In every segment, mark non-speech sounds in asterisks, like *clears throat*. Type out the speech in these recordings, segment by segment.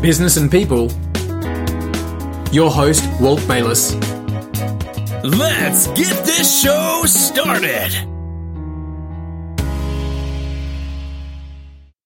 business and people. Your host, Walt Bayliss. Let's get this show started.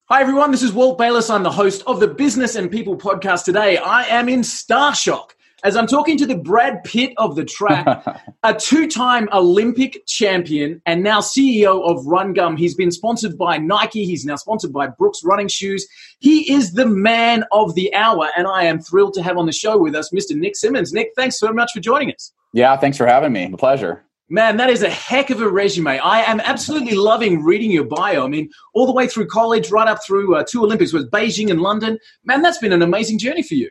Hi, everyone. This is Walt Bayliss. I'm the host of the Business and People podcast today. I am in star shock as I'm talking to the Brad Pitt of the track, *laughs* a two time Olympic champion and now CEO of Run Gum. He's been sponsored by Nike. He's now sponsored by Brooks Running Shoes. He is the man of the hour, and I am thrilled to have on the show with us Mr. Nick Symmonds. Nick, thanks so much for joining us. Yeah, thanks for having me. A pleasure. Man, that is a heck of a resume. I am absolutely loving reading your bio. I mean, all the way through college, right up through uh, two Olympics with Beijing and London. Man, that's been an amazing journey for you.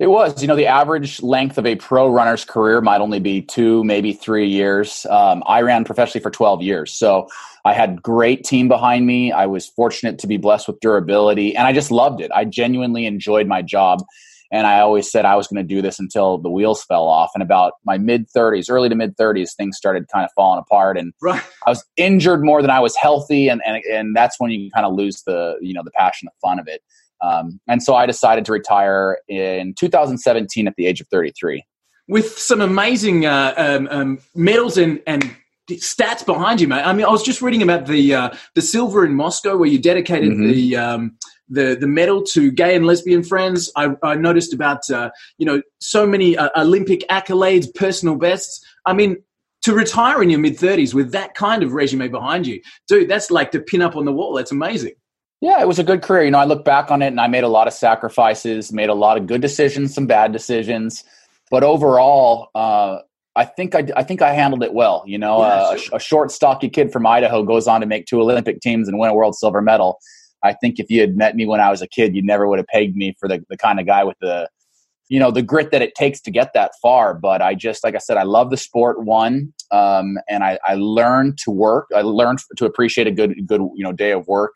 It was. You know, the average length of a pro runner's career might only be two, maybe three years. Um, I ran professionally for 12 years. So I had great team behind me. I was fortunate to be blessed with durability, and I just loved it. I genuinely enjoyed my job. And I always said I was going to do this until the wheels fell off. And about my mid 30s, early to mid 30s, things started kind of falling apart. And right. I was injured more than I was healthy. And, and, and that's when you kind of lose the, you know, the passion, the fun of it. Um, and so I decided to retire in 2017 at the age of 33. With some amazing uh, um, um, medals and, and stats behind you, mate. I mean, I was just reading about the uh, the silver in Moscow, where you dedicated mm-hmm. the um, the the medal to gay and lesbian friends. I, I noticed about uh, you know so many uh, Olympic accolades, personal bests. I mean, to retire in your mid thirties with that kind of resume behind you, dude, that's like to pin up on the wall. That's amazing. Yeah, it was a good career. You know, I look back on it and I made a lot of sacrifices, made a lot of good decisions, some bad decisions, but overall, uh, I think I, I think I handled it well. You know, yeah, uh, sure. a, a, short, stocky kid from Idaho goes on to make two Olympic teams and win a world silver medal. I think if you had met me when I was a kid, you never would have pegged me for the, the kind of guy with the, you know, the grit that it takes to get that far. But I just, like I said, I love the sport. One, um, and I, I learned to work. I learned to appreciate a good, good, you know, day of work.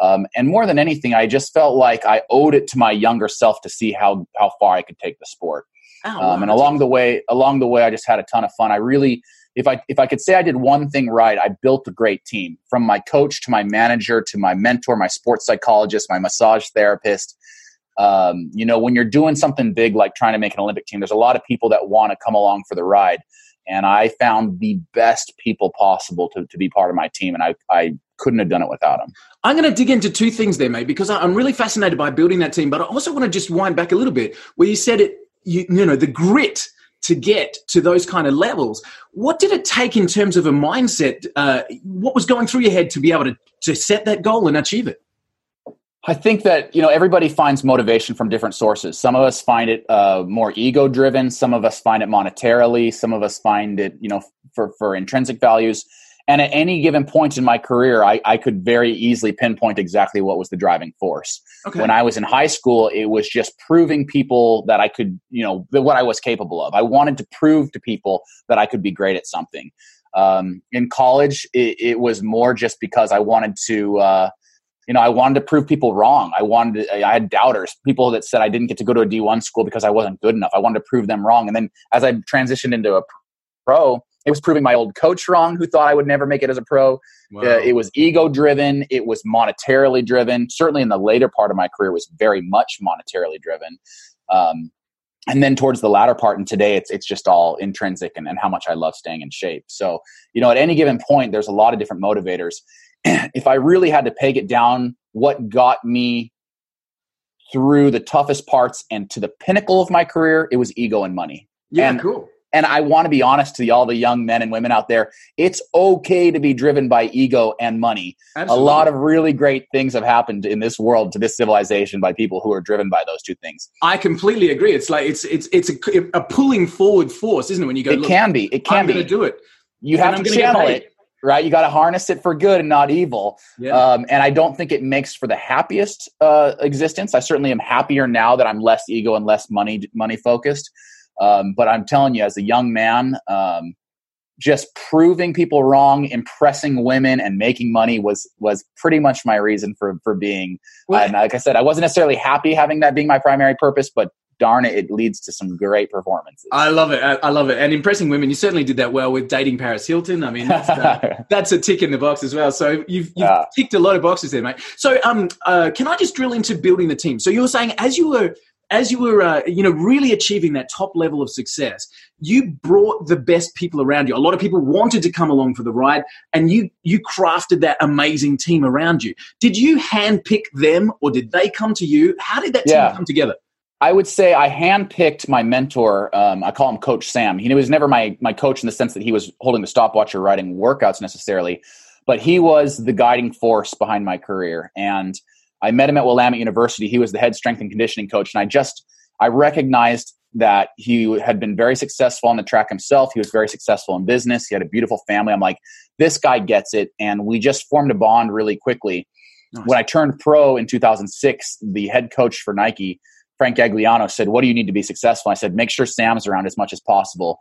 Um, and more than anything, I just felt like I owed it to my younger self to see how how far I could take the sport. Oh, wow. um, and along the way, along the way, I just had a ton of fun. I really, if I if I could say I did one thing right, I built a great team. From my coach to my manager to my mentor, my sports psychologist, my massage therapist. Um, you know, when you're doing something big like trying to make an Olympic team, there's a lot of people that want to come along for the ride and I found the best people possible to, to be part of my team, and I, I couldn't have done it without them. I'm going to dig into two things there, mate, because I'm really fascinated by building that team, but I also want to just wind back a little bit where you said it, you, you know, the grit to get to those kind of levels. What did it take in terms of a mindset? Uh, what was going through your head to be able to, to set that goal and achieve it? I think that you know everybody finds motivation from different sources. Some of us find it uh, more ego driven. Some of us find it monetarily. Some of us find it you know for for intrinsic values. And at any given point in my career, I, I could very easily pinpoint exactly what was the driving force. Okay. When I was in high school, it was just proving people that I could, you know, what I was capable of. I wanted to prove to people that I could be great at something. Um, in college, it, it, was more just because I wanted to, uh, you know, I wanted to prove people wrong. I wanted to, I had doubters, people that said I didn't get to go to a D1 school because I wasn't good enough. I wanted to prove them wrong. And then as I transitioned into a pro, it was proving my old coach wrong who thought I would never make it as a pro. Wow. Uh, it was ego driven. It was monetarily driven. Certainly in the later part of my career was very much monetarily driven. Um, and then towards the latter part and today it's it's just all intrinsic and, and how much I love staying in shape. So, you know, at any given point there's a lot of different motivators. *clears throat* if I really had to peg it down, what got me through the toughest parts and to the pinnacle of my career, it was ego and money. Yeah, and, cool. And I want to be honest to the, all the young men and women out there. It's okay to be driven by ego and money. Absolutely. A lot of really great things have happened in this world to this civilization by people who are driven by those two things. I completely agree. It's like it's it's it's a, a pulling forward force, isn't it? When you go, it can be. It can I'm be. going to do it. You have to channel it right? You got to harness it for good and not evil. Yeah. Um, and I don't think it makes for the happiest uh, existence. I certainly am happier now that I'm less ego and less money money focused. Um, but I'm telling you, as a young man, um, just proving people wrong, impressing women, and making money was was pretty much my reason for for being. Well, and like I said, I wasn't necessarily happy having that being my primary purpose, but darn it, it leads to some great performances. I love it. I, I love it. And impressing women, you certainly did that well with dating Paris Hilton. I mean, that's, uh, *laughs* that's a tick in the box as well. So you've, you've ticked a lot of boxes there, mate. So um, uh, can I just drill into building the team? So you were saying as you were as you were uh, you know really achieving that top level of success, you brought the best people around you. A lot of people wanted to come along for the ride, and you you crafted that amazing team around you. Did you handpick them, or did they come to you? How did that team Yeah. come together? I would say I handpicked my mentor. Um, I call him Coach Sam. He was never my my coach in the sense that he was holding the stopwatch or writing workouts necessarily, but he was the guiding force behind my career. And I met him at Willamette University. He was the head strength and conditioning coach, and I just I recognized that he had been very successful on the track himself. He was very successful in business. He had a beautiful family. I'm like, this guy gets it, and we just formed a bond really quickly. Nice. When I turned pro in 2006, the head coach for Nike Frank Gagliano said, What do you need to be successful? I said, Make sure Sam's around as much as possible.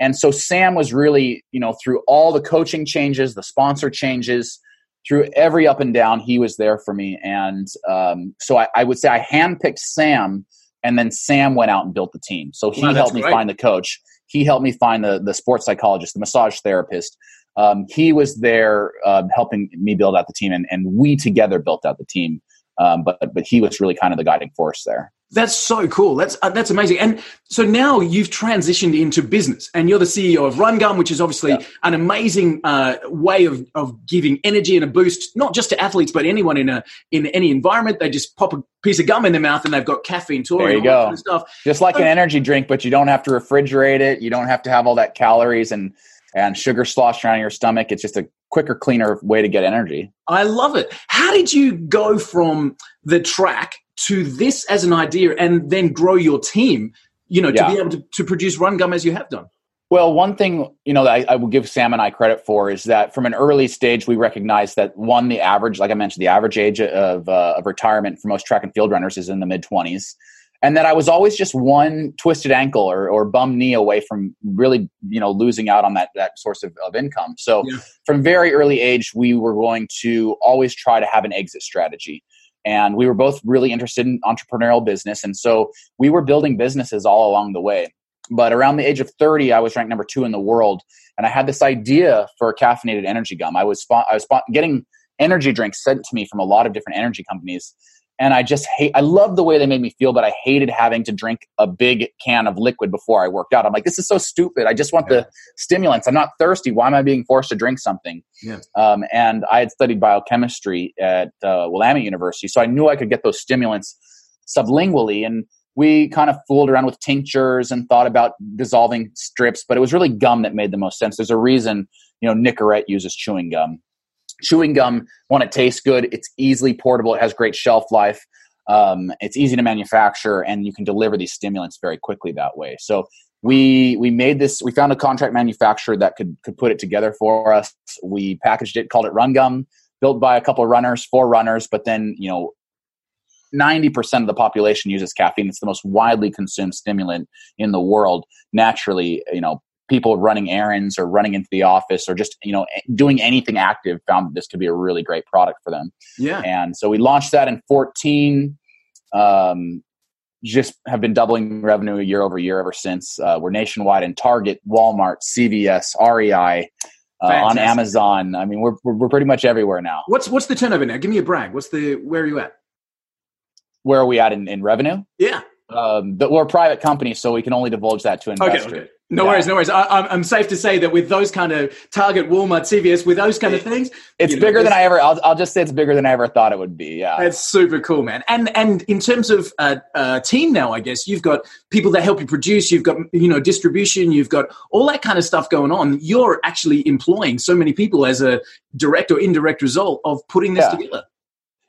And so Sam was really, you know, through all the coaching changes, the sponsor changes, through every up and down, he was there for me. And um, so I, I would say I handpicked Sam, and then Sam went out and built the team. So he Wow, helped me great. find the coach. He helped me find the the sports psychologist, the massage therapist. Um, he was there um, helping me build out the team, and, and we together built out the team. Um, but but he was really kind of the guiding force there. That's so cool. That's uh, that's amazing. And so now you've transitioned into business, and you're the CEO of Run Gum, which is obviously Yeah. an amazing uh, way of, of giving energy and a boost, not just to athletes, but anyone in a in any environment. They just pop a piece of gum in their mouth, and they've got caffeine taurine, There you all go. kind of stuff. Just like an energy drink, but you don't have to refrigerate it. You don't have to have all that calories and and sugar sloshed around your stomach. It's just a quicker, cleaner way to get energy. I love it. How did you go from the track to this as an idea, and then grow your team? You know, to Yeah. be able to, to produce Run Gum as you have done. Well, one thing you know that I, I will give Sam and I credit for is that from an early stage we recognized that one the average, like I mentioned, the average age of uh, of retirement for most track and field runners is in the mid twenties, and that I was always just one twisted ankle or, or bum knee away from really you know losing out on that that source of, of income. So Yeah. from very early age, we were going to always try to have an exit strategy. And we were both really interested in entrepreneurial business. And so we were building businesses all along the way. But around the age of 30, I was ranked number two in the world. And I had this idea for a caffeinated energy gum. I was, I was getting energy drinks sent to me from a lot of different energy companies. And I just hate, I love the way they made me feel, but I hated having to drink a big can of liquid before I worked out. I'm like, this is so stupid. I just want Yeah. the stimulants. I'm not thirsty. Why am I being forced to drink something? Yeah. Um, and I had studied biochemistry at uh, Willamette University, so I knew I could get those stimulants sublingually. And we kind of fooled around with tinctures and thought about dissolving strips, but it was really gum that made the most sense. There's a reason, you know, Nicorette uses chewing gum. Chewing gum, one, it tastes good. It's easily portable. It has great shelf life. Um, it's easy to manufacture, and you can deliver these stimulants very quickly that way. So we we made this. We found a contract manufacturer that could could put it together for us. We packaged it, called it Run Gum, built by a couple of runners, four runners. But then you know, ninety percent of the population uses caffeine. It's the most widely consumed stimulant in the world. Naturally, you know, people running errands or running into the office or just you know doing anything active found that this could be a really great product for them. Yeah. And so we launched that in 14. Um, just have been doubling revenue year over year ever since. Uh, we're nationwide in Target, Walmart, CVS, REI, uh, on Amazon. I mean, we're, we're we're pretty much everywhere now. What's what's the turnover now? Give me a brag. What's the where are you at? Where are we at in, in revenue? Yeah. Um, but we're a private company, so we can only divulge that to Okay. investors. okay. No Yeah. worries. No worries. I, I'm, I'm safe to say that with those kind of Target, Walmart, CVS, with those kind of things, It's you know, bigger than I ever. I'll, I'll just say it's bigger than I ever thought it would be. Yeah. That's super cool, man. And and in terms of uh, uh, team now, I guess you've got people that help you produce. You've got you know distribution. You've got all that kind of stuff going on. You're actually employing so many people as a direct or indirect result of putting this Yeah. together.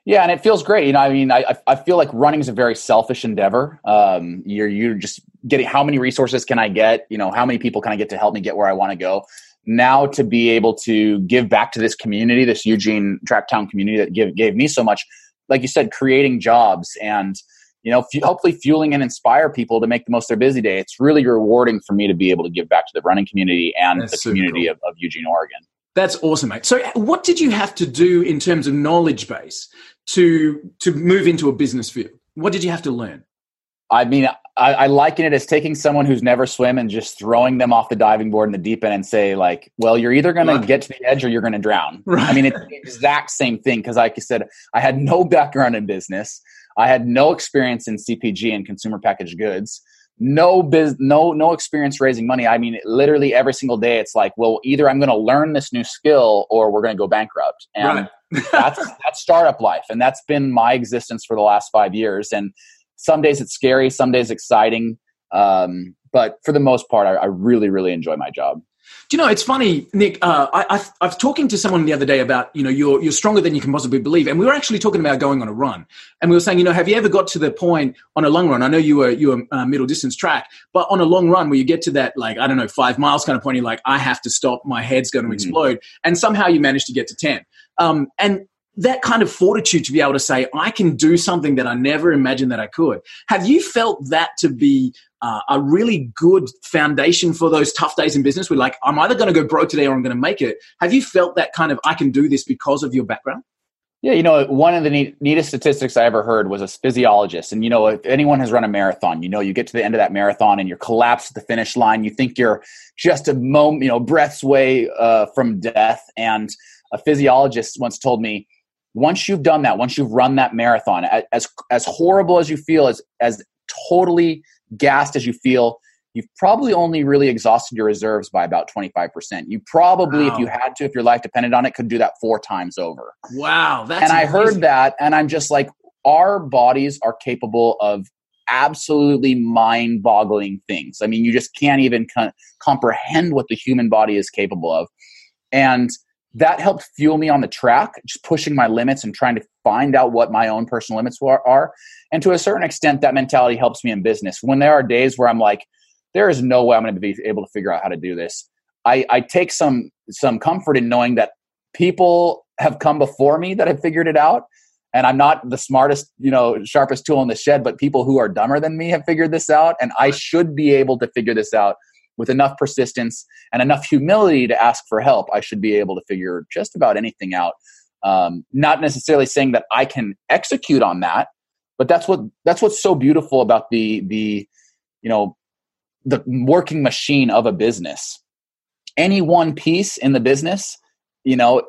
Yeah, and it feels great. You know, I mean, I I- I feel like running is a very selfish endeavor. Um, you're you're just getting how many resources can I get? You know, how many people can I get to help me get where I want to go? Now to be able to give back to this community, this Eugene Tracktown community that give, gave me so much, like you said, creating jobs and you know, fu- hopefully fueling and inspire people to make the most of their busy day. It's really rewarding for me to be able to give back to the running community and That's the community cool. of, of Eugene, Oregon. That's awesome, mate. So, what did you have to do in terms of knowledge base to to move into a business field? What did you have to learn? I mean, I, I, liken it as taking someone who's never swim and just throwing them off the diving board in the deep end and say, like, well, you're either going right. to get to the edge or you're going to drown. Right. I mean, it's the exact same thing because, like I said, I had no background in business. I had no experience in CPG and consumer packaged goods. No biz, no no experience raising money. I mean, literally every single day, it's like, well, either I'm going to learn this new skill or we're going to go bankrupt. And right. that's *laughs* that's startup life, and that's been my existence for the last five years. And some days it's scary, some days exciting. Um, but for the most part, I, I, really, really enjoy my job. Do you know, it's funny, Nick. Uh, I, I, I was talking to someone the other day about, you know, you're, you're stronger than you can possibly believe. And we were actually talking about going on a run. And we were saying, you know, have you ever got to the point on a long run? I know you were, you were uh, middle distance track, but on a long run where you get to that, like, I don't know, five miles kind of point, you're like, I have to stop. My head's going to mm-hmm. explode. And somehow you manage to get to 10. Um, and that kind of fortitude to be able to say, I can do something that I never imagined that I could. Have you felt that to be uh, a really good foundation for those tough days in business? We're like, I'm either going to go broke today or I'm going to make it. Have you felt that kind of, I can do this because of your background? Yeah, you know, one of the neat, neatest statistics I ever heard was a physiologist. And, you know, if anyone has run a marathon, you know, you get to the end of that marathon and you're collapsed at the finish line. You think you're just a moment, you know, breaths away uh, from death. And a physiologist once told me, once you've done that, once you've run that marathon, as as horrible as you feel, as as totally gassed as you feel, you've probably only really exhausted your reserves by about 25%. You probably, wow. if you had to, if your life depended on it, could do that four times over. Wow. That's and amazing. I heard that, and I'm just like, our bodies are capable of absolutely mind boggling things. I mean, you just can't even con- comprehend what the human body is capable of. And that helped fuel me on the track, just pushing my limits and trying to find out what my own personal limits are. And to a certain extent, that mentality helps me in business. When there are days where I'm like, there is no way I'm going to be able to figure out how to do this. I, I take some some comfort in knowing that people have come before me that have figured it out, and I'm not the smartest, you know, sharpest tool in the shed, but people who are dumber than me have figured this out, and I should be able to figure this out with enough persistence and enough humility to ask for help, I should be able to figure just about anything out. Um, not necessarily saying that I can execute on that, but that's what that's what's so beautiful about the the you know the working machine of a business. Any one piece in the business you know,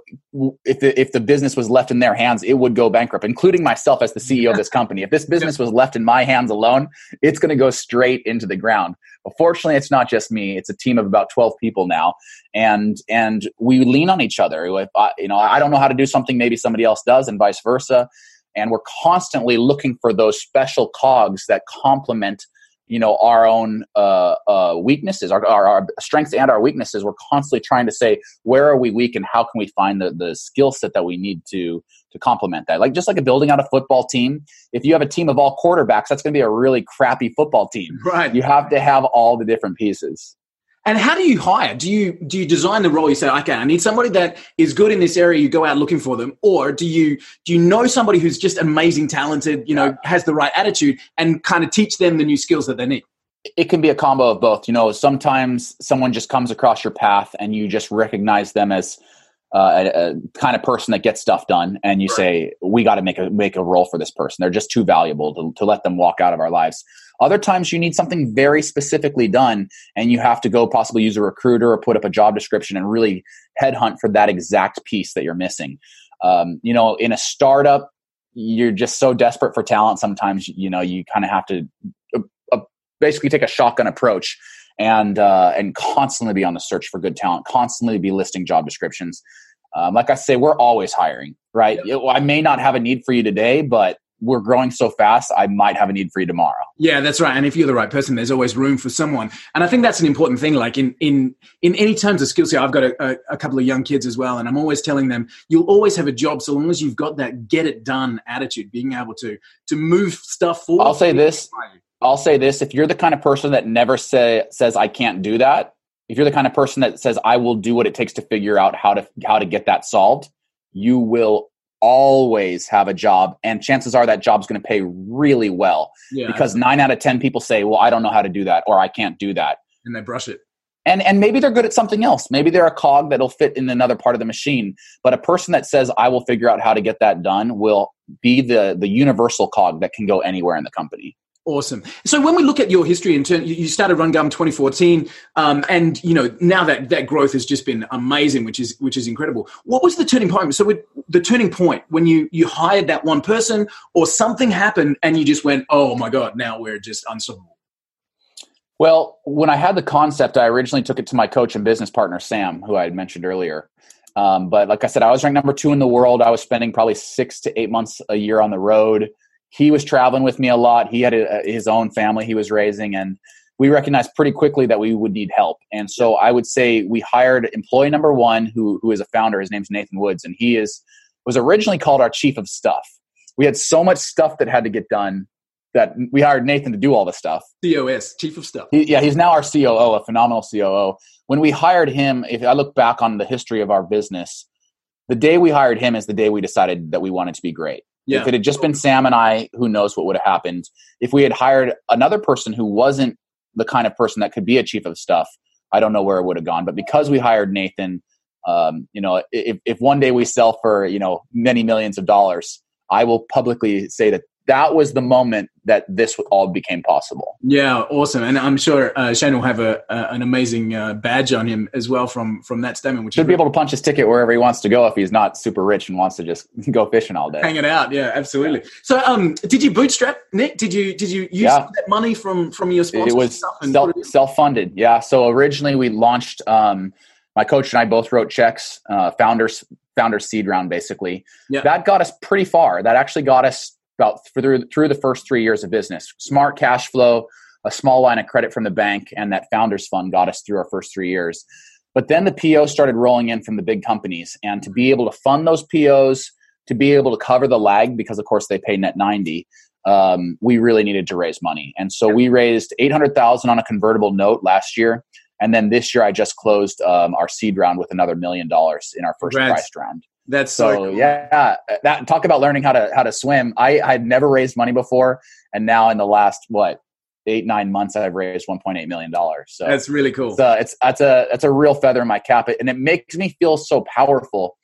if the, if the business was left in their hands, it would go bankrupt, including myself as the CEO of this company. If this business was left in my hands alone, it's going to go straight into the ground. But fortunately, it's not just me; it's a team of about twelve people now, and and we lean on each other. If I, you know, I don't know how to do something, maybe somebody else does, and vice versa. And we're constantly looking for those special cogs that complement you know our own uh, uh, weaknesses our, our, our, strengths and our weaknesses. We're constantly trying to say where are we weak and how can we find the, the skill set that we need to to complement that? Like just like a building out a football team if you have a team of all quarterbacks that's going to be a really crappy football team. Right. You have to have all the different pieces and how do you hire? Do you do you design the role? You say, okay, I need somebody that is good in this area. You go out looking for them, or do you do you know somebody who's just amazing, talented, you know, has the right attitude, and kind of teach them the new skills that they need? It can be a combo of both. You know, sometimes someone just comes across your path, and you just recognize them as uh, a, a, kind of person that gets stuff done, and you say, "We got to make a make a role for this person. They're just too valuable to, to let them walk out of our lives." Other times you need something very specifically done and you have to go possibly use a recruiter or put up a job description and really headhunt for that exact piece that you're missing. Um, you know, in a startup, you're just so desperate for talent. Sometimes, you know, you kind of have to uh, uh, basically take a shotgun approach and uh, and constantly be on the search for good talent, constantly be listing job descriptions. Um, like I say, we're always hiring, right? Yep. I may not have a need for you today, but we're growing so fast, I might have a need for you tomorrow. Yeah, that's right. And if you're the right person, there's always room for someone. And I think that's an important thing. Like in in in any terms of skills, here, I've got a, a, a, couple of young kids as well, and I'm always telling them, you'll always have a job so long as you've got that get it done attitude, being able to to move stuff forward. I'll say this. I'll say this: if you're the kind of person that never say says I can't do that, if you're the kind of person that says I will do what it takes to figure out how to how to get that solved, you will always have a job and chances are that job's going to pay really well yeah. because 9 out of 10 people say well I don't know how to do that or I can't do that. And they brush it. And and maybe they're good at something else. Maybe they're a cog that'll fit in another part of the machine. But a person that says I will figure out how to get that done will be the the universal cog that can go anywhere in the company Awesome. So when we look at your history in turn, you started Run Gum 2014, um, and you know now that that growth has just been amazing, which is which is incredible. What was the turning point? So with the turning point when you you hired that one person, or something happened, and you just went, "Oh my god, now we're just unstoppable." Well, when I had the concept, I originally took it to my coach and business partner Sam, who I had mentioned earlier. Um, but like I said, I was ranked number two in the world. I was spending probably six to eight months a year on the road he was traveling with me a lot. He had a, his own family he was raising, and we recognized pretty quickly that we would need help. And so I would say we hired employee number one, who who is a founder. His name's Nathan Woods, and he is was originally called our chief of stuff. We had so much stuff that had to get done that we hired Nathan to do all the stuff. COS, chief of stuff. He, yeah, he's now our COO, a phenomenal COO. When we hired him, if I look back on the history of our business, the day we hired him is the day we decided that we wanted to be great. Yeah. If it had just been Sam and I, who knows what would have happened. If we had hired another person who wasn't the kind of person that could be a chief of stuff, I don't know where it would have gone. But because we hired Nathan, um, you know, if, if one day we sell for, you know, many millions of dollars, I will publicly say that that was the moment that this all became possible. Yeah, awesome, and I'm sure uh, Shane will have a, an amazing uh, badge on him as well from from that statement. Which should be able to punch his ticket wherever he wants to go if he's not super rich and wants to just *laughs* go fishing all day, hanging out. Yeah, absolutely. Yeah. So, um, did you bootstrap Nick? Did you did you use yeah. that money from from your sponsors? It was self self funded. Yeah. So originally we launched. Um, my coach and I both wrote checks, uh, founders founders seed round basically. Yeah. That got us pretty far. That actually got us about through through the first three years of business. Smart cash flow, a small line of credit from the bank, and that founders fund got us through our first three years. But then the PO started rolling in from the big companies, and to be able to fund those POs, to be able to cover the lag, because of course they pay net ninety, um, we really needed to raise money, and so we raised eight hundred thousand on a convertible note last year. And then this year, I just closed um, our seed round with another million dollars in our first Congrats. priced round. That's so, so cool. yeah. That talk about learning how to how to swim. I had never raised money before, and now in the last what eight nine months, I've raised one point eight million dollars. So that's really cool. So it's that's a that's a real feather in my cap, and it makes me feel so powerful.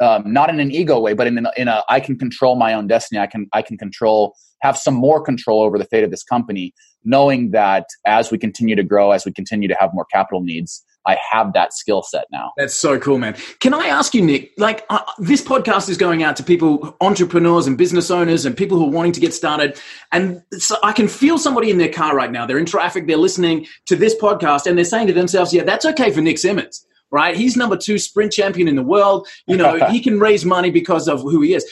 Um, not in an ego way, but in a, in a I can control my own destiny. I can I can control have some more control over the fate of this company, knowing that as we continue to grow, as we continue to have more capital needs, I have that skill set now. That's so cool, man. Can I ask you, Nick? Like, uh, this podcast is going out to people, entrepreneurs and business owners, and people who are wanting to get started. And so I can feel somebody in their car right now. They're in traffic. They're listening to this podcast, and they're saying to themselves, "Yeah, that's okay for Nick Symmonds Right? He's number two sprint champion in the world. You know, *laughs* he can raise money because of who he is.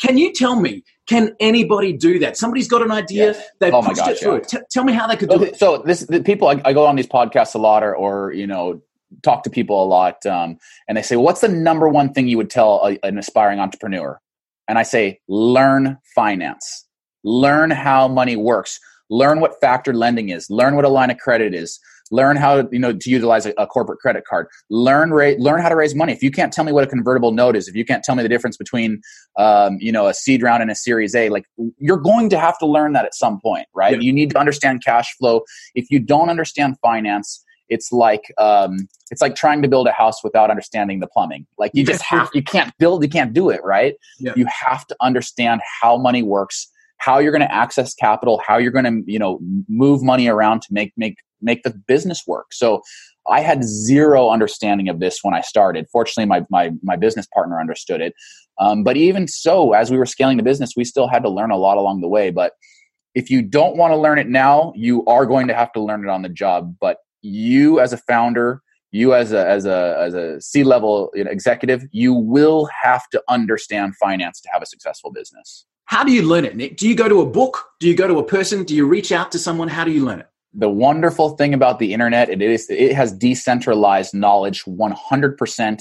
Can you tell me can anybody do that? Somebody's got an idea. Yes. They've oh pushed gosh, it through. Yeah. T- tell me how they could do okay, it. So this, the people I, I, go on these podcasts a lot, or, or you know, talk to people a lot, um, and they say, "What's the number one thing you would tell a, an aspiring entrepreneur?" And I say, "Learn finance. Learn how money works. Learn what factor lending is. Learn what a line of credit is learn how you know to utilize a, a corporate credit card. Learn ra- learn how to raise money. If you can't tell me what a convertible note is if you can't tell me the difference between um, you know a seed round and a series a like you're going to have to learn that at some point right? Yeah. you need to understand cash flow. If you don't understand finance it's like um, it's like trying to build a house without understanding the plumbing. Like you just *laughs* have you can't build you can't do it right? Yeah. you have to understand how money works how you're going to access capital how you're going to you know move money around to make make make the business work. So I had zero understanding of this when I started. Fortunately, my my my business partner understood it. Um, but even so, as we were scaling the business, we still had to learn a lot along the way. But if you don't want to learn it now, you are going to have to learn it on the job. But you, as a founder, you as a as a as a C level executive, you will have to understand finance to have a successful business. How do you learn it, Nick? Do you go to a book? Do you go to a person? Do you reach out to someone? How do you learn it? The wonderful thing about the internet it is it has decentralized knowledge 100%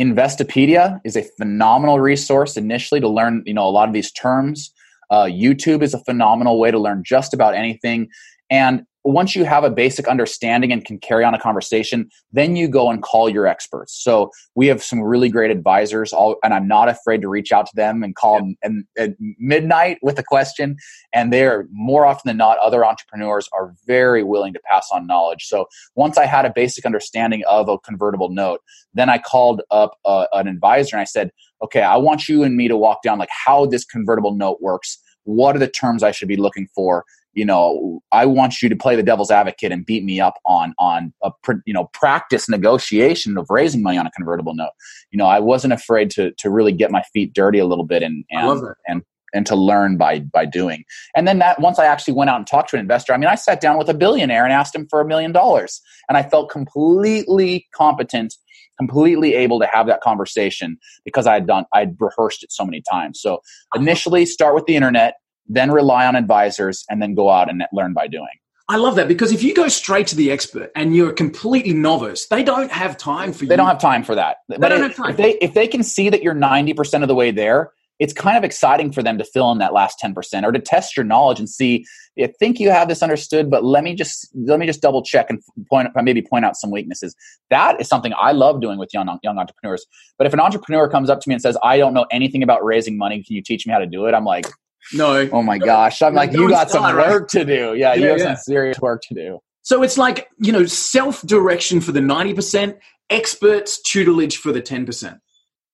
investopedia is a phenomenal resource initially to learn you know a lot of these terms. Uh, youtube is a phenomenal way to learn just about anything and once you have a basic understanding and can carry on a conversation, then you go and call your experts. So we have some really great advisors, all, and I'm not afraid to reach out to them and call yeah. them at midnight with a question. And they're more often than not, other entrepreneurs are very willing to pass on knowledge. So once I had a basic understanding of a convertible note, then I called up uh, an advisor and I said, okay, I want you and me to walk down like how this convertible note works. What are the terms I should be looking for? You know, I want you to play the devil's advocate and beat me up on on a you know practice negotiation of raising money on a convertible note. You know, I wasn't afraid to to really get my feet dirty a little bit and and and and to learn by by doing. And then that once I actually went out and talked to an investor, I mean, I sat down with a billionaire and asked him for a million dollars, and I felt completely competent, completely able to have that conversation because I had done I'd rehearsed it so many times. So initially, start with the internet, then rely on advisors, and then go out and learn by doing. I love that because if you go straight to the expert and you're a completely novice, they don't have time for you. They don't have time for that. They but don't if, have time. If they if they can see that you're ninety percent of the way there, it's kind of exciting for them to fill in that last 10% or to test your knowledge and see I think you have this understood but let me just let me just double check and point maybe point out some weaknesses that is something I love doing with young young entrepreneurs but if an entrepreneur comes up to me and says I don't know anything about raising money can you teach me how to do it I'm like no oh my gosh I'm like you got some work to do yeah, yeah you have yeah. some serious work to do so it's like you know self direction for the 90% experts tutelage for the 10%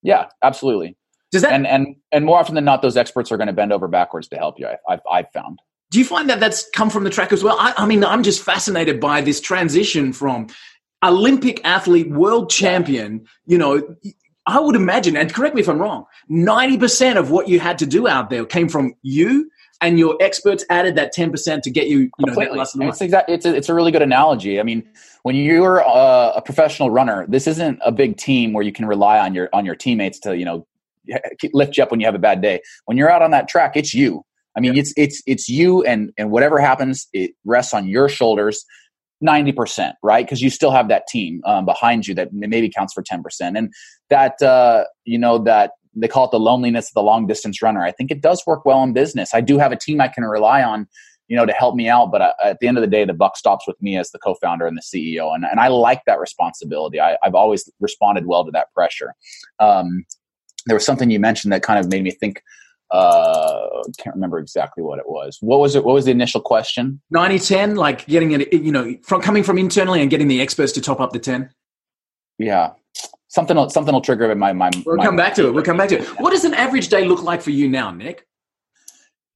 yeah absolutely does that and and and more often than not, those experts are going to bend over backwards to help you. I, I've I've found. Do you find that that's come from the track as well? I, I mean, I'm just fascinated by this transition from Olympic athlete, world champion. You know, I would imagine, and correct me if I'm wrong, 90% of what you had to do out there came from you and your experts added that 10% to get you, you know, Completely. It's, exact, it's, a, it's a really good analogy. I mean, when you're a, a, professional runner, this isn't a big team where you can rely on your, on your teammates to, you know, lift you up when you have a bad day. When you're out on that track, it's you. I mean, yeah. it's it's it's you, and and whatever happens, it rests on your shoulders. 90% right? Because you still have that team um, behind you that maybe counts for 10% and that uh, you know that they call it the loneliness of the long distance runner. I think it does work well in business. I do have a team i can rely on you know to help me out but uh, at the end of the day the buck stops with me as the co-founder and the ceo and, and i like that responsibility. I, have always responded well to that pressure. Um, there was something you mentioned that kind of made me think uh can't remember exactly what it was. What was it what was the initial question? 90 10 like getting it you know from coming from internally and getting the experts to top up the 10 yeah. Something will, something will trigger it my my we'll my, come back to it we'll come back to it. What does an average day look like for you now nick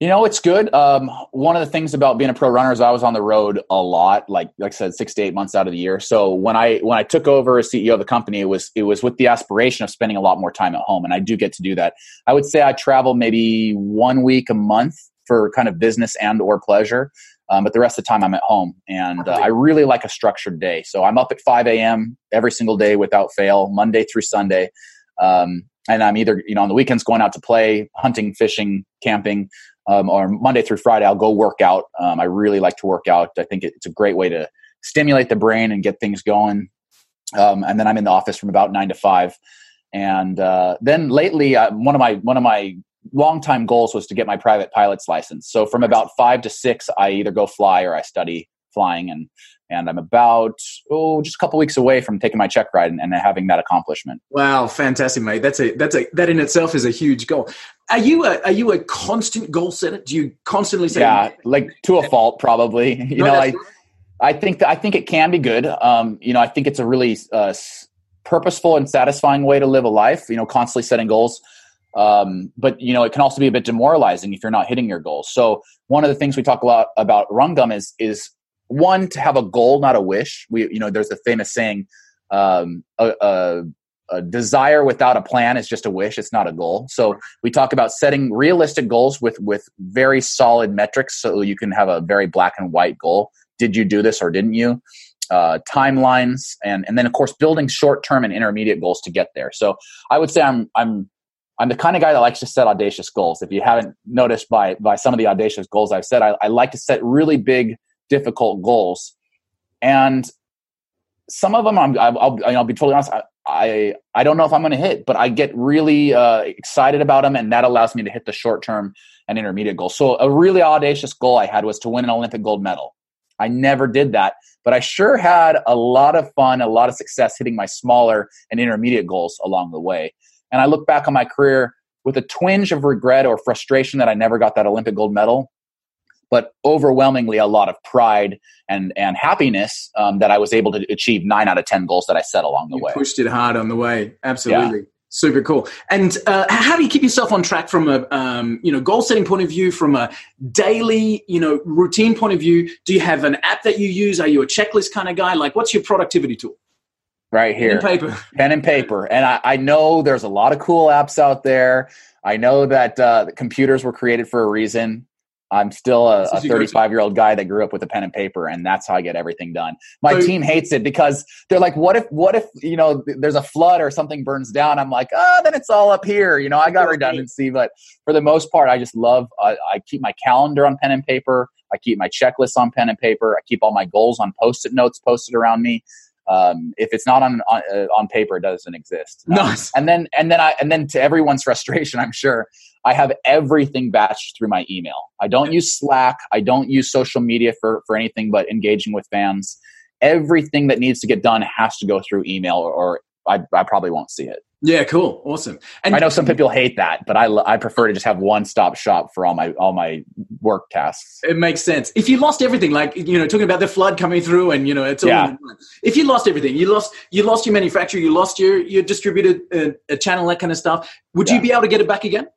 you know, it's good. Um, one of the things about being a pro runner is I was on the road a lot, like like I said, six to eight months out of the year. So when I when I took over as CEO of the company, it was it was with the aspiration of spending a lot more time at home, and I do get to do that. I would say I travel maybe one week a month for kind of business and or pleasure, um, but the rest of the time I'm at home, and uh, I really like a structured day. So I'm up at 5 a.m. every single day without fail, Monday through Sunday. Um, and I'm either you know on the weekends going out to play, hunting, fishing, camping, um, or Monday through Friday, I'll go work out. Um, I really like to work out. I think it's a great way to stimulate the brain and get things going. Um, and then I'm in the office from about nine to five. And uh, then lately, uh, one of my one of my longtime goals was to get my private pilot's license. So from about five to six, I either go fly or I study flying, and and I'm about oh just a couple weeks away from taking my check ride and, and, having that accomplishment. Wow, fantastic, mate! That's a that's a that in itself is a huge goal. Are you a are you a constant goal setter? Do you constantly say yeah, like to a fault probably? *laughs* You no, know, I I think that I think it can be good. Um, you know, I think it's a really uh, purposeful and satisfying way to live a life. You know, constantly setting goals. Um, but you know, it can also be a bit demoralizing if you're not hitting your goals. So one of the things we talk a lot about Rungum is is one to have a goal, not a wish. We, you know, there's a famous saying, um, a, a, a, desire without a plan is just a wish. It's not a goal. So we talk about setting realistic goals with with very solid metrics, so you can have a very black and white goal. Did you do this or didn't you? Uh, timelines, and and then of course building short term and intermediate goals to get there. So I would say I'm I'm I'm the kind of guy that likes to set audacious goals. If you haven't noticed by by some of the audacious goals I've set, I, I like to set really big difficult goals. And some of them, I'm, I'll, I'll be totally honest, I, I, I don't know if I'm going to hit, but I get really uh, excited about them, and that allows me to hit the short term and intermediate goals. So, a really audacious goal I had was to win an Olympic gold medal. I never did that, but I sure had a lot of fun, a lot of success hitting my smaller and intermediate goals along the way. And I look back on my career with a twinge of regret or frustration that I never got that Olympic gold medal but overwhelmingly a lot of pride and and happiness um, that I was able to achieve nine out of ten goals that I set along the you way. Pushed it hard on the way, absolutely. Yeah. Super cool. And uh, how do you keep yourself on track from a um, you know goal setting point of view, from a daily you know routine point of view? Do you have an app that you use? Are you a checklist kind of guy? Like, what's your productivity tool? Right here, pen and paper, *laughs* pen and paper. And I, I know there's a lot of cool apps out there. I know that uh, computers were created for a reason. I'm still a, a 35 year old guy that grew up with a pen and paper, and that's how I get everything done. My so, team hates it because they're like, "What if, what if you know, there's a flood or something burns down?" I'm like, "Oh, then it's all up here." You know, I got redundancy, but for the most part, I just love. Uh, I keep my calendar on pen and paper. I keep my checklist on pen and paper. I keep all my goals on post-it notes posted around me. Um, if it's not on on, uh, on paper, it doesn't exist. Um, nice. And then and then I and then to everyone's *laughs* frustration, I'm sure I have everything batched through my email. I don't use Slack. I don't use social media for for anything but engaging with fans. Everything that needs to get done has to go through email, or, or I, I probably won't see it. Yeah, cool, awesome. And I know some people hate that, but I, I prefer to just have one stop shop for all my all my work tasks. It makes sense. If you lost everything, like you know, talking about the flood coming through, and you know, it's all yeah. if you lost everything, you lost you lost your manufacturer, you lost your your distributor uh, a channel, that kind of stuff. Would yeah. you be able to get it back again?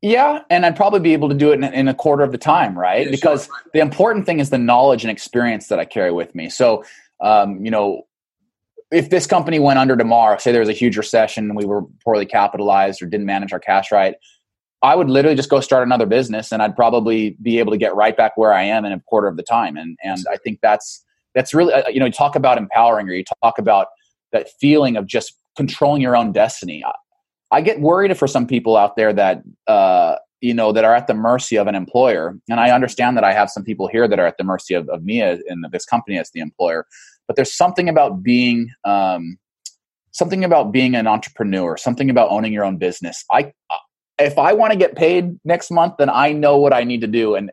Yeah, and I'd probably be able to do it in, in a quarter of the time, right? Yeah, because sure. the important thing is the knowledge and experience that I carry with me. So, um, you know, if this company went under tomorrow, say there was a huge recession and we were poorly capitalized or didn't manage our cash right, I would literally just go start another business and I'd probably be able to get right back where I am in a quarter of the time. And and I think that's that's really uh, you know you talk about empowering or you talk about that feeling of just controlling your own destiny. I, I get worried for some people out there that uh, you know that are at the mercy of an employer, and I understand that I have some people here that are at the mercy of, of me and this company as the employer but there's something about being um, something about being an entrepreneur something about owning your own business. I if i want to get paid next month then i know what i need to do and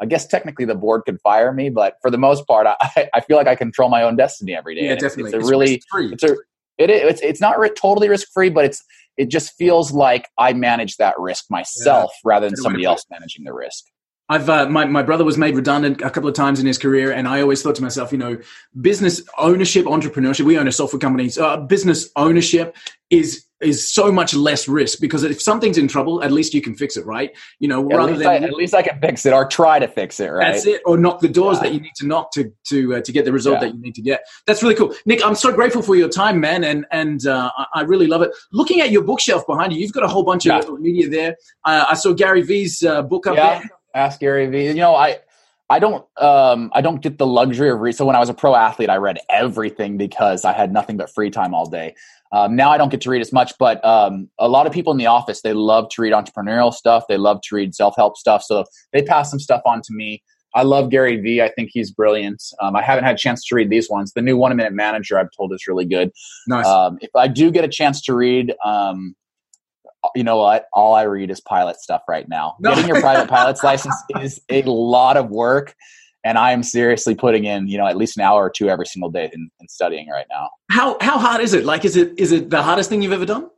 i guess technically the board could fire me but for the most part *laughs* i, I feel like i control my own destiny every day yeah definitely it's, it's a really it's a it, it's it's not totally risk free but it's it just feels like i manage that risk myself yeah. rather than somebody else managing the risk I've uh, my my brother was made redundant a couple of times in his career, and I always thought to myself, you know, business ownership, entrepreneurship. We own a software company. So uh, business ownership is is so much less risk because if something's in trouble, at least you can fix it, right? You know, yeah, rather at than I, at least I can fix it or try to fix it, right? That's it, or knock the doors yeah. that you need to knock to to uh, to get the result yeah. that you need to get. That's really cool, Nick. I'm so grateful for your time, man, and and uh, I really love it. Looking at your bookshelf behind you, you've got a whole bunch of media there. Uh, I saw Gary Vee's uh, book up there. Ask Gary Vee. You know, I I don't um I don't get the luxury of read. So when I was a pro athlete, I read everything because I had nothing but free time all day. Um, now I don't get to read as much, but um, a lot of people in the office they love to read entrepreneurial stuff. They love to read self help stuff. So they pass some stuff on to me. I love Gary Vee. I think he's brilliant. Um, I haven't had a chance to read these ones. The new One Minute Manager I've told is really good. Nice. Um, if I do get a chance to read, um, you know what? All I read is pilot stuff right now. No. Getting your private pilot's *laughs* license is a lot of work. And I am seriously putting in, you know, at least an hour or two every single day in, in studying right now. How how hard is it? Like, is it is it the hardest thing you've ever done?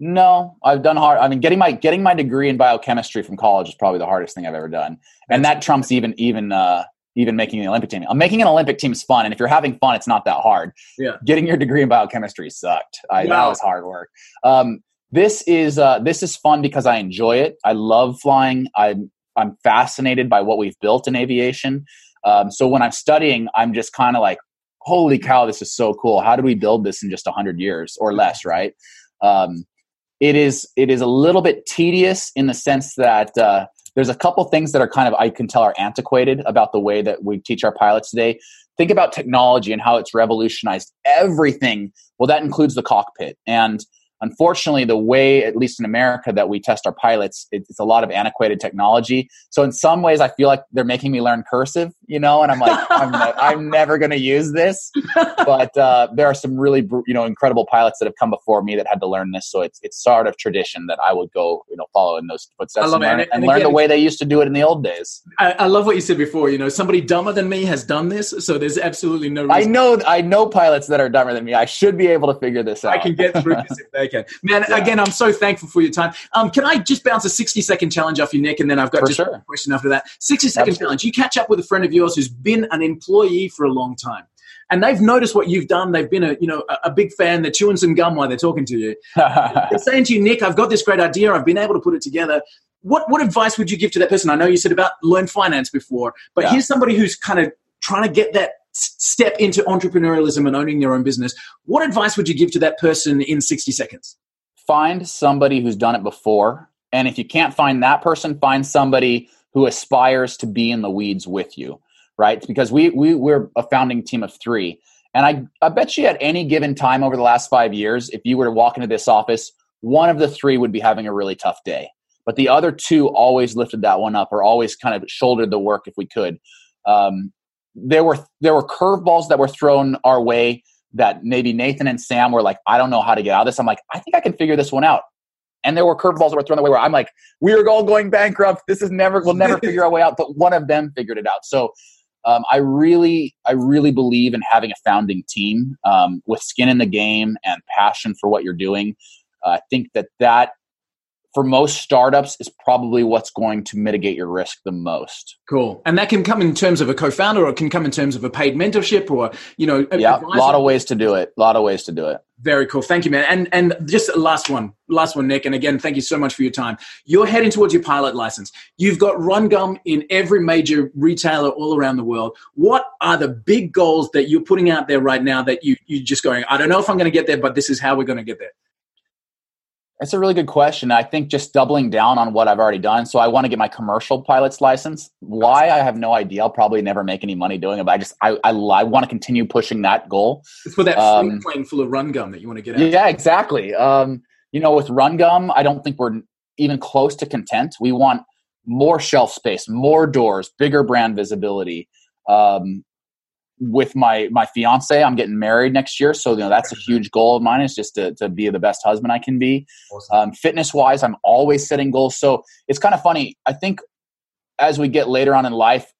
No, I've done hard. I mean, getting my getting my degree in biochemistry from college is probably the hardest thing I've ever done, and that trumps even even uh, even making the Olympic team. I'm making an Olympic team is fun, and if you're having fun, it's not that hard. Yeah, getting your degree in biochemistry sucked. I, wow. That was hard work. Um, this is uh, this is fun because I enjoy it. I love flying. I'm I'm fascinated by what we've built in aviation. Um, so when I'm studying, I'm just kind of like, holy cow, this is so cool. How did we build this in just hundred years or less? Right. Um, it is it is a little bit tedious in the sense that uh, there's a couple things that are kind of I can tell are antiquated about the way that we teach our pilots today. Think about technology and how it's revolutionized everything. Well, that includes the cockpit and Unfortunately, the way, at least in America, that we test our pilots, it's a lot of antiquated technology. So in some ways, I feel like they're making me learn cursive, you know, and I'm like, *laughs* I'm, ne- I'm, never going to use this. But uh, there are some really, you know, incredible pilots that have come before me that had to learn this. So it's it's sort of tradition that I would go, you know, follow in those footsteps and learn, and, and learn again, the way they used to do it in the old days. I, I, love what you said before. You know, somebody dumber than me has done this, so there's absolutely no. Reason. I know, I know pilots that are dumber than me. I should be able to figure this out. I can get through this if they can. Man, yeah. again, I'm so thankful for your time. Um, can I just bounce a 60 second challenge off you, Nick? And then I've got for just sure. a question after that. 60 second Absolutely. challenge. You catch up with a friend of yours who's been an employee for a long time. and they've noticed what you've done. They've been a you know a, a big fan. They're chewing some gum while they're talking to you. *laughs* they're saying to you, Nick, I've got this great idea. I've been able to put it together. What what advice would you give to that person? I know you said about learn finance before, but Yeah. here's somebody who's kind of trying to get that step into entrepreneurialism and owning their own business. What advice would you give to that person in 60 seconds? find somebody who's done it before and if you can't find that person find somebody who aspires to be in the weeds with you right because we, we we're a founding team of three and I, I bet you at any given time over the last five years if you were to walk into this office one of the three would be having a really tough day but the other two always lifted that one up or always kind of shouldered the work if we could um, there were there were curveballs that were thrown our way that maybe Nathan and Sam were like, I don't know how to get out of this. I'm like, I think I can figure this one out. And there were curveballs that were thrown away where I'm like, we are all going bankrupt. This is never, we'll never *laughs* figure our way out. But one of them figured it out. So um, I really, I really believe in having a founding team um, with skin in the game and passion for what you're doing. Uh, I think that that for most startups is probably what's going to mitigate your risk the most. Cool. And that can come in terms of a co-founder or it can come in terms of a paid mentorship or, you know, a- Yeah, a lot of ways to do it. A lot of ways to do it. Very cool. Thank you, man. And and just last one, last one, Nick. And again, thank you so much for your time. You're heading towards your pilot license. You've got Run Gum in every major retailer all around the world. What are the big goals that you're putting out there right now that you you just going? I don't know if I'm going to get there, but this is how we're going to get there. That's a really good question. I think just doubling down on what I've already done. So I want to get my commercial pilot's license. Why I have no idea. I'll probably never make any money doing it, but I just I I, I want to continue pushing that goal. It's for that Um, plane full of Run Gum that you want to get out. Yeah, exactly. Um, you know, with Run Gum, I don't think we're even close to content. We want more shelf space, more doors, bigger brand visibility. Um, with my my fiance, I'm getting married next year, so you know that's a huge goal of mine is just to to be the best husband I can be. Um, fitness wise, I'm always setting goals. So it's kind of funny. I think as we get later on in life,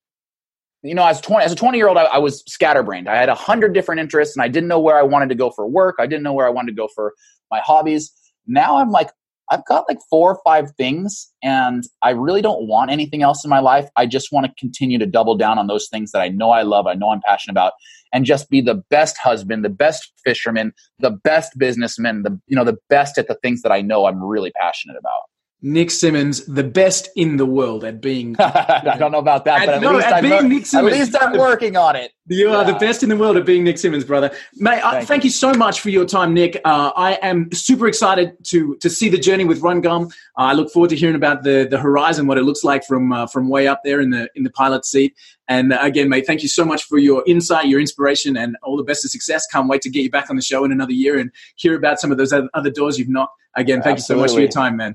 you know, as 20, as a 20 year old, I, I was scatterbrained. I had a hundred different interests and I didn't know where I wanted to go for work. I didn't know where I wanted to go for my hobbies. Now I'm like, I've got like four or five things and I really don't want anything else in my life. I just want to continue to double down on those things that I know I love, I know I'm passionate about and just be the best husband, the best fisherman, the best businessman, the you know, the best at the things that I know I'm really passionate about. Nick Symmonds, the best in the world at being. *laughs* I don't know about that, At- but at no, least, at I'm, being Nick at Symmonds. least I'm working on it. You are the best in the world at being Nick Symmonds, brother. Mate, I, Thank thank you. so much for your time, Nick. Uh, I am super excited to to see the journey with Run Gum. Uh, I look forward to hearing about the the horizon, what it looks like from uh, from way up there in the in the pilot seat. And uh, again, mate, thank you so much for your insight, your inspiration, and all the best of success. Can't wait to get you back on the show in another year and hear about some of those other other doors you've knocked. Again, thank you so much for your time, man.